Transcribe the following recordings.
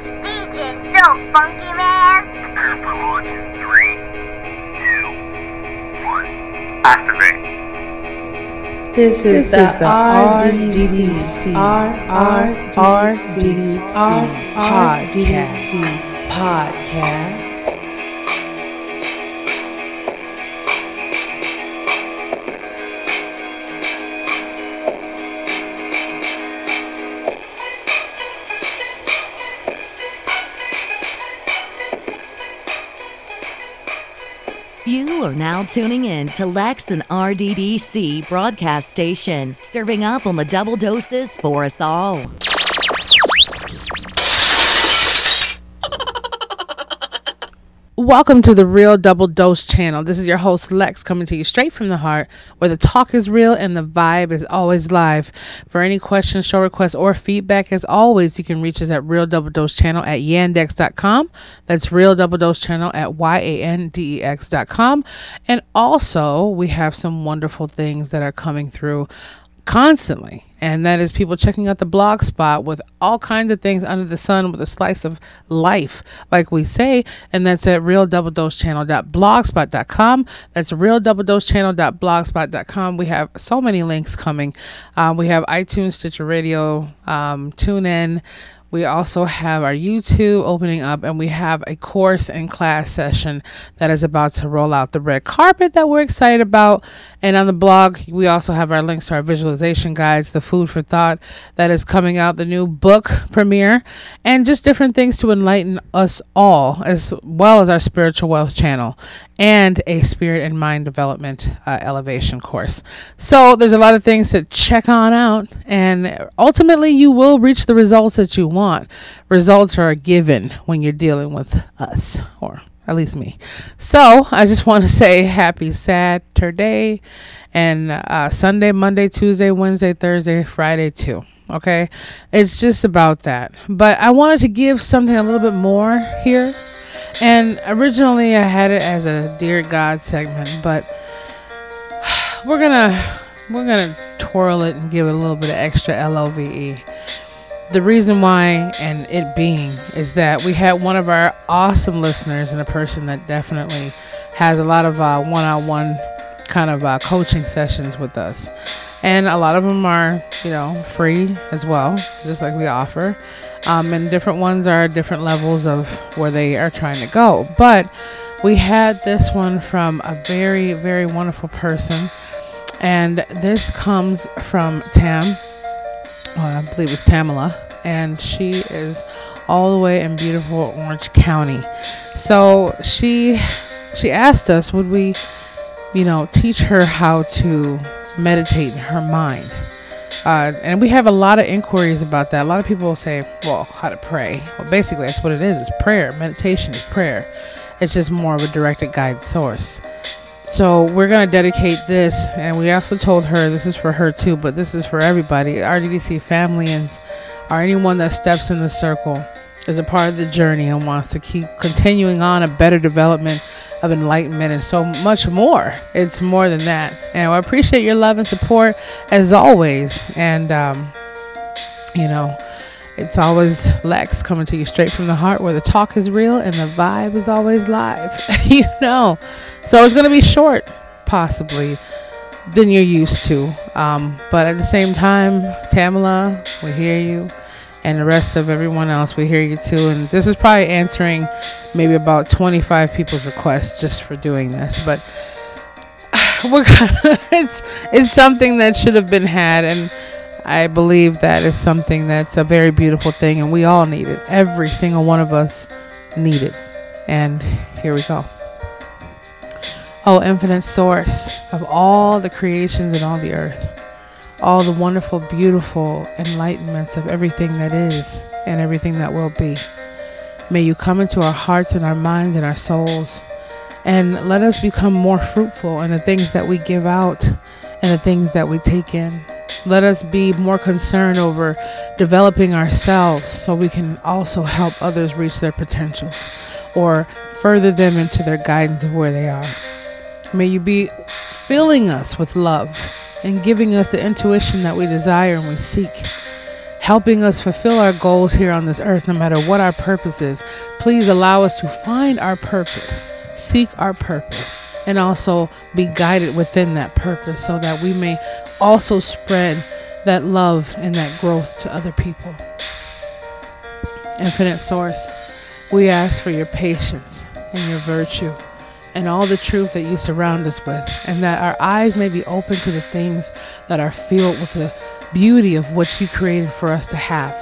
This DJ's so funky, man. Activate. This is the RDDC RRDDC podcast. podcast. Now tuning in to Lex and RDDC broadcast station, serving up on the double doses for us all. Welcome to the Real Double Dose channel. This is your host Lex coming to you straight from the heart, where the talk is real and the vibe is always live. For any questions, show requests, or feedback, as always, you can reach us at Real Double Dose channel at yandex.com. That's Real Double Dose channel at y-a-n-d-e-x.com. And also, we have some wonderful things that are coming through constantly. And that is people checking out the blog spot with all kinds of things under the sun with a slice of life like we say. And that's at real double dose channel.blogspot.com that's real double dose channel.blogspot.com we have so many links coming. Um, we have itunes stitcher radio um, tune in we also have our YouTube opening up, and we have a course and class session that is about to roll out the red carpet that we're excited about. And on the blog, we also have our links to our visualization guides, the food for thought that is coming out, the new book premiere, and just different things to enlighten us all, as well as our spiritual wealth channel and a spirit and mind development uh, elevation course. So there's a lot of things to check on out, and ultimately, you will reach the results that you want. Results are a given when you're dealing with us, or at least me. So I just want to say happy Saturday and uh, Sunday, Monday, Tuesday, Wednesday, Thursday, Friday too. Okay, it's just about that. But I wanted to give something a little bit more here. And originally I had it as a Dear God segment, but we're gonna we're gonna twirl it and give it a little bit of extra L O V E. The reason why and it being is that we had one of our awesome listeners and a person that definitely has a lot of uh, one-on-one kind of uh, coaching sessions with us. And a lot of them are you know free as well just like we offer um, and different ones are different levels of where they are trying to go but we had this one from a very very wonderful person and this comes from tam well, I believe it's Tamala, and she is all the way in beautiful Orange County. So she she asked us, would we, you know, teach her how to meditate in her mind? Uh, and we have a lot of inquiries about that. A lot of people say, well, how to pray. Well, basically, that's what it is. It's prayer. Meditation is prayer. It's just more of a directed guide source. So we're going to dedicate this, and we also told her this is for her too, but this is for everybody, RDDC family and or anyone that steps in the circle is a part of the journey and wants to keep continuing on a better development of enlightenment and so much more. It's more than that. And I appreciate your love and support as always. And, um, you know, it's always Lex coming to you straight from the heart where the talk is real and the vibe is always live. you know. So it's going to be short, possibly, than you're used to. Um, but at the same time, Tamala, we hear you. And the rest of everyone else, we hear you too. And this is probably answering maybe about 25 people's requests just for doing this. But it's it's something that should have been had and I believe that is something that's a very beautiful thing, and we all need it. Every single one of us need it. And here we go. Oh, infinite source of all the creations and all the earth, all the wonderful, beautiful enlightenments of everything that is and everything that will be. May you come into our hearts and our minds and our souls and let us become more fruitful in the things that we give out and the things that we take in. Let us be more concerned over developing ourselves so we can also help others reach their potentials or further them into their guidance of where they are. May you be filling us with love and giving us the intuition that we desire and we seek. helping us fulfill our goals here on this earth, no matter what our purpose is. Please allow us to find our purpose, seek our purpose, and also be guided within that purpose so that we may also spread that love and that growth to other people. Infinite Source, we ask for your patience and your virtue and all the truth that you surround us with, and that our eyes may be open to the things that are filled with the beauty of what you created for us to have.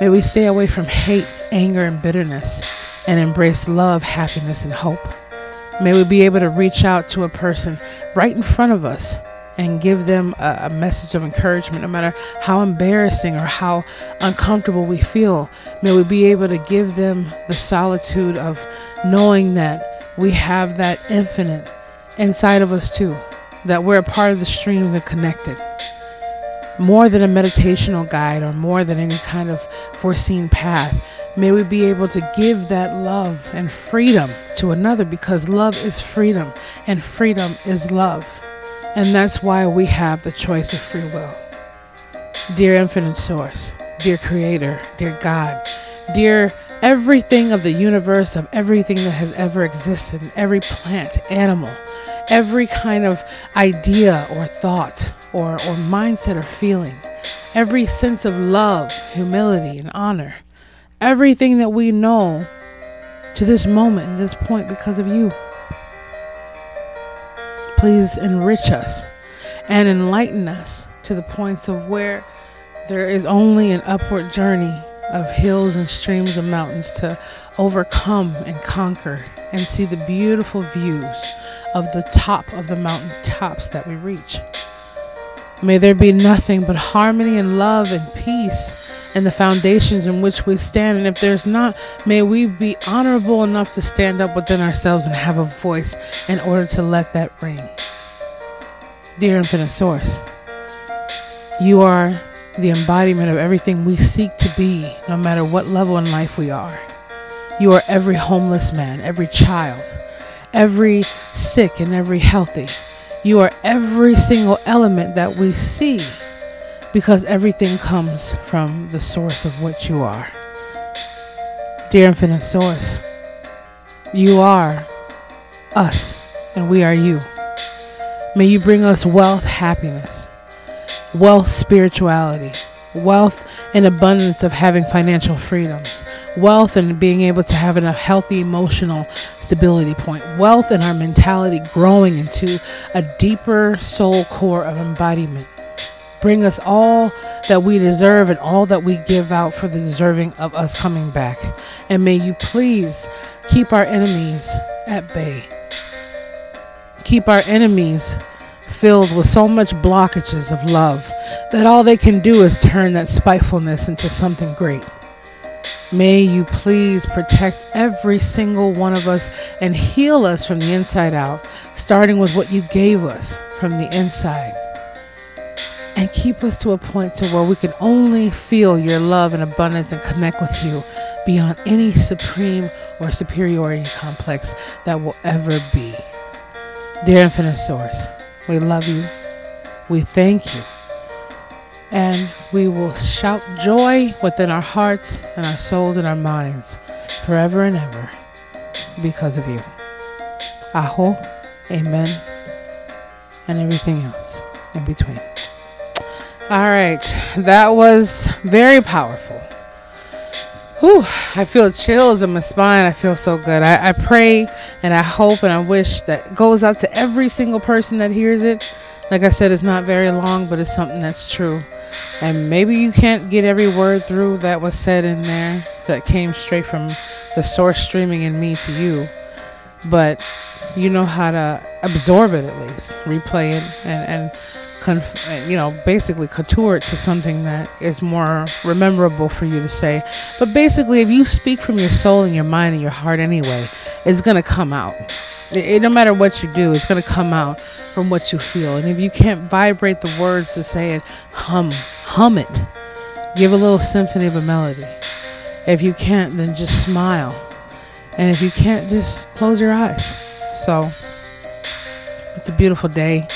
May we stay away from hate, anger, and bitterness and embrace love, happiness, and hope. May we be able to reach out to a person right in front of us and give them a, a, message of encouragement, no matter how embarrassing or how uncomfortable we feel. May we be able to give them the solitude of knowing that we have that infinite inside of us too, that we're a part of the streams and connected. More than a meditational guide or more than any kind of foreseen path, may we be able to give that love and freedom to another because love is freedom and freedom is love. And that's why we have the choice of free will. Dear Infinite Source, dear Creator, dear God, dear everything of the universe, of everything that has ever existed, every plant, animal, every kind of idea or thought or, or mindset or feeling, every sense of love, humility, and honor, everything that we know to this moment and this point because of you. Please enrich us and enlighten us to the points of where there is only an upward journey of hills and streams and mountains to overcome and conquer and see the beautiful views of the top of the mountain tops that we reach. May there be nothing but harmony and love and peace in the foundations in which we stand. And if there's not, may we be honorable enough to stand up within ourselves and have a voice in order to let that ring. Dear Infinite Source, you are the embodiment of everything we seek to be, no matter what level in life we are. You are every homeless man, every child, every sick, and every healthy. You are every single element that we see because everything comes from the source of what you are. Dear Infinite Source, you are us and we are you. May you bring us wealth, happiness, wealth, spirituality, wealth and abundance of having financial freedoms, wealth and being able to have a healthy emotional stability point, wealth and our mentality growing into a deeper soul core of embodiment. Bring us all that we deserve and all that we give out for the deserving of us coming back. And may you please keep our enemies at bay. Keep our enemies filled with so much blockages of love that all they can do is turn that spitefulness into something great. May you please protect every single one of us and heal us from the inside out, starting with what you gave us from the inside. And keep us to a point to where we can only feel your love and abundance and connect with you beyond any supreme or superiority complex that will ever be. Dear Infinite Source, we love you. We thank you. And we will shout joy within our hearts and our souls and our minds forever and ever because of you. Aho, amen, and everything else in between. All right, that was very powerful. Whew, I feel chills in my spine. I feel so good. I, I pray and I hope and I wish that goes out to every single person that hears it. Like I said, it's not very long, but it's something that's true. And maybe you can't get every word through that was said in there that came straight from the source streaming in me to you. But you know how to absorb it at least, replay it, and, and conf- you know, basically couture it to something that is more rememberable for you to say. But basically, if you speak from your soul and your mind and your heart anyway, it's going to come out. It, it, no matter what you do, it's going to come out from what you feel. And if you can't vibrate the words to say it, hum, hum it. Give a little symphony of a melody. If you can't, then just smile. And if you can't, just close your eyes. So, it's a beautiful day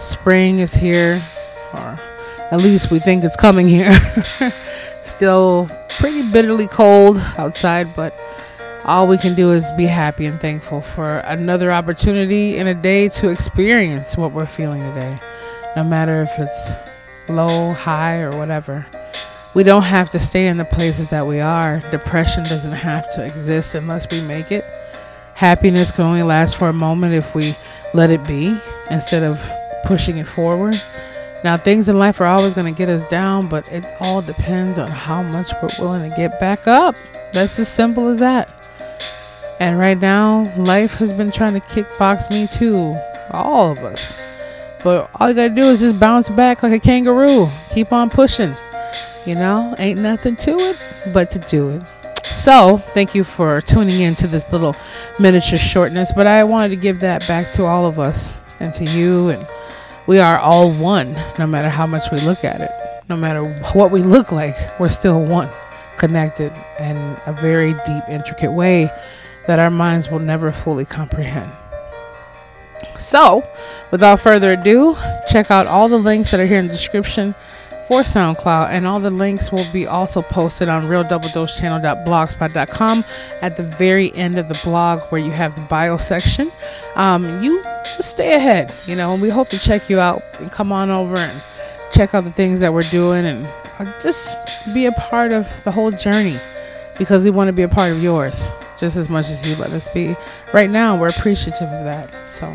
spring is here, or at least we think it's coming here. Still pretty bitterly cold outside, but all we can do is be happy and thankful for another opportunity in a day to experience what we're feeling today, no matter if it's low, high, or whatever. We don't have to stay in the places that we are. Depression doesn't have to exist unless we make it. Happiness can only last for a moment if we let it be instead of pushing it forward. Now, things in life are always going to get us down, but it all depends on how much we're willing to get back up. That's as simple as that. And right now, life has been trying to kickbox me too. All of us. But all you gotta do is just bounce back like a kangaroo. Keep on pushing. You know, ain't nothing to it but to do it. So, thank you for tuning in to this little miniature shortness. But I wanted to give that back to all of us and to you. And we are all one, no matter how much we look at it. No matter what we look like, we're still one, connected in a very deep, intricate way that our minds will never fully comprehend. So, without further ado, check out all the links that are here in the description for SoundCloud, and all the links will be also posted on realdoubledosechannel.blogspot.com at the very end of the blog where you have the bio section. Um, you just stay ahead, you know, and we hope to check you out and come on over and check out the things that we're doing and uh, just be a part of the whole journey because we want to be a part of yours just as much as you let us be. Right now, we're appreciative of that. So,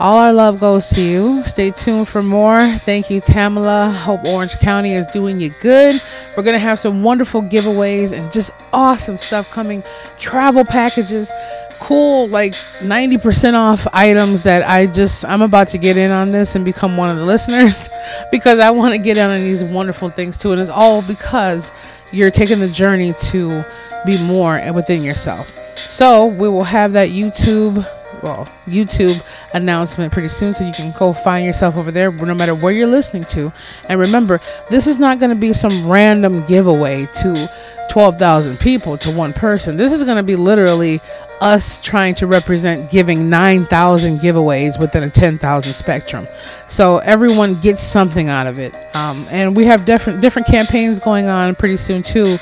all our love goes to you. Stay tuned for more. Thank you, Tamala. Hope Orange County is doing you good. We're going to have some wonderful giveaways and just awesome stuff coming. Travel packages, cool, like 90% off items that I just, I'm about to get in on this and become one of the listeners because I want to get in on these wonderful things too. And it's all because you're taking the journey to be more and within yourself. So we will have that YouTube well, YouTube announcement pretty soon, so you can go find yourself over there, no matter where you're listening to. And remember, this is not going to be some random giveaway to 12,000 people to one person. This is going to be literally us trying to represent giving 9,000 giveaways within a 10,000 spectrum. So everyone gets something out of it. Um, and we have different different campaigns going on pretty soon too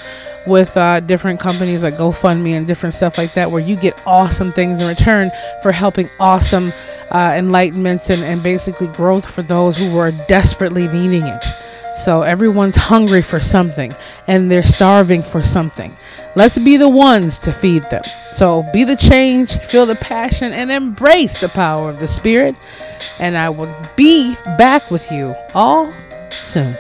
with uh, different companies like GoFundMe and different stuff like that, where you get awesome things in return for helping awesome uh, enlightenments and, and basically growth for those who were desperately needing it. So everyone's hungry for something and they're starving for something. Let's be the ones to feed them. So be the change, feel the passion, and embrace the power of the Spirit. And I will be back with you all soon.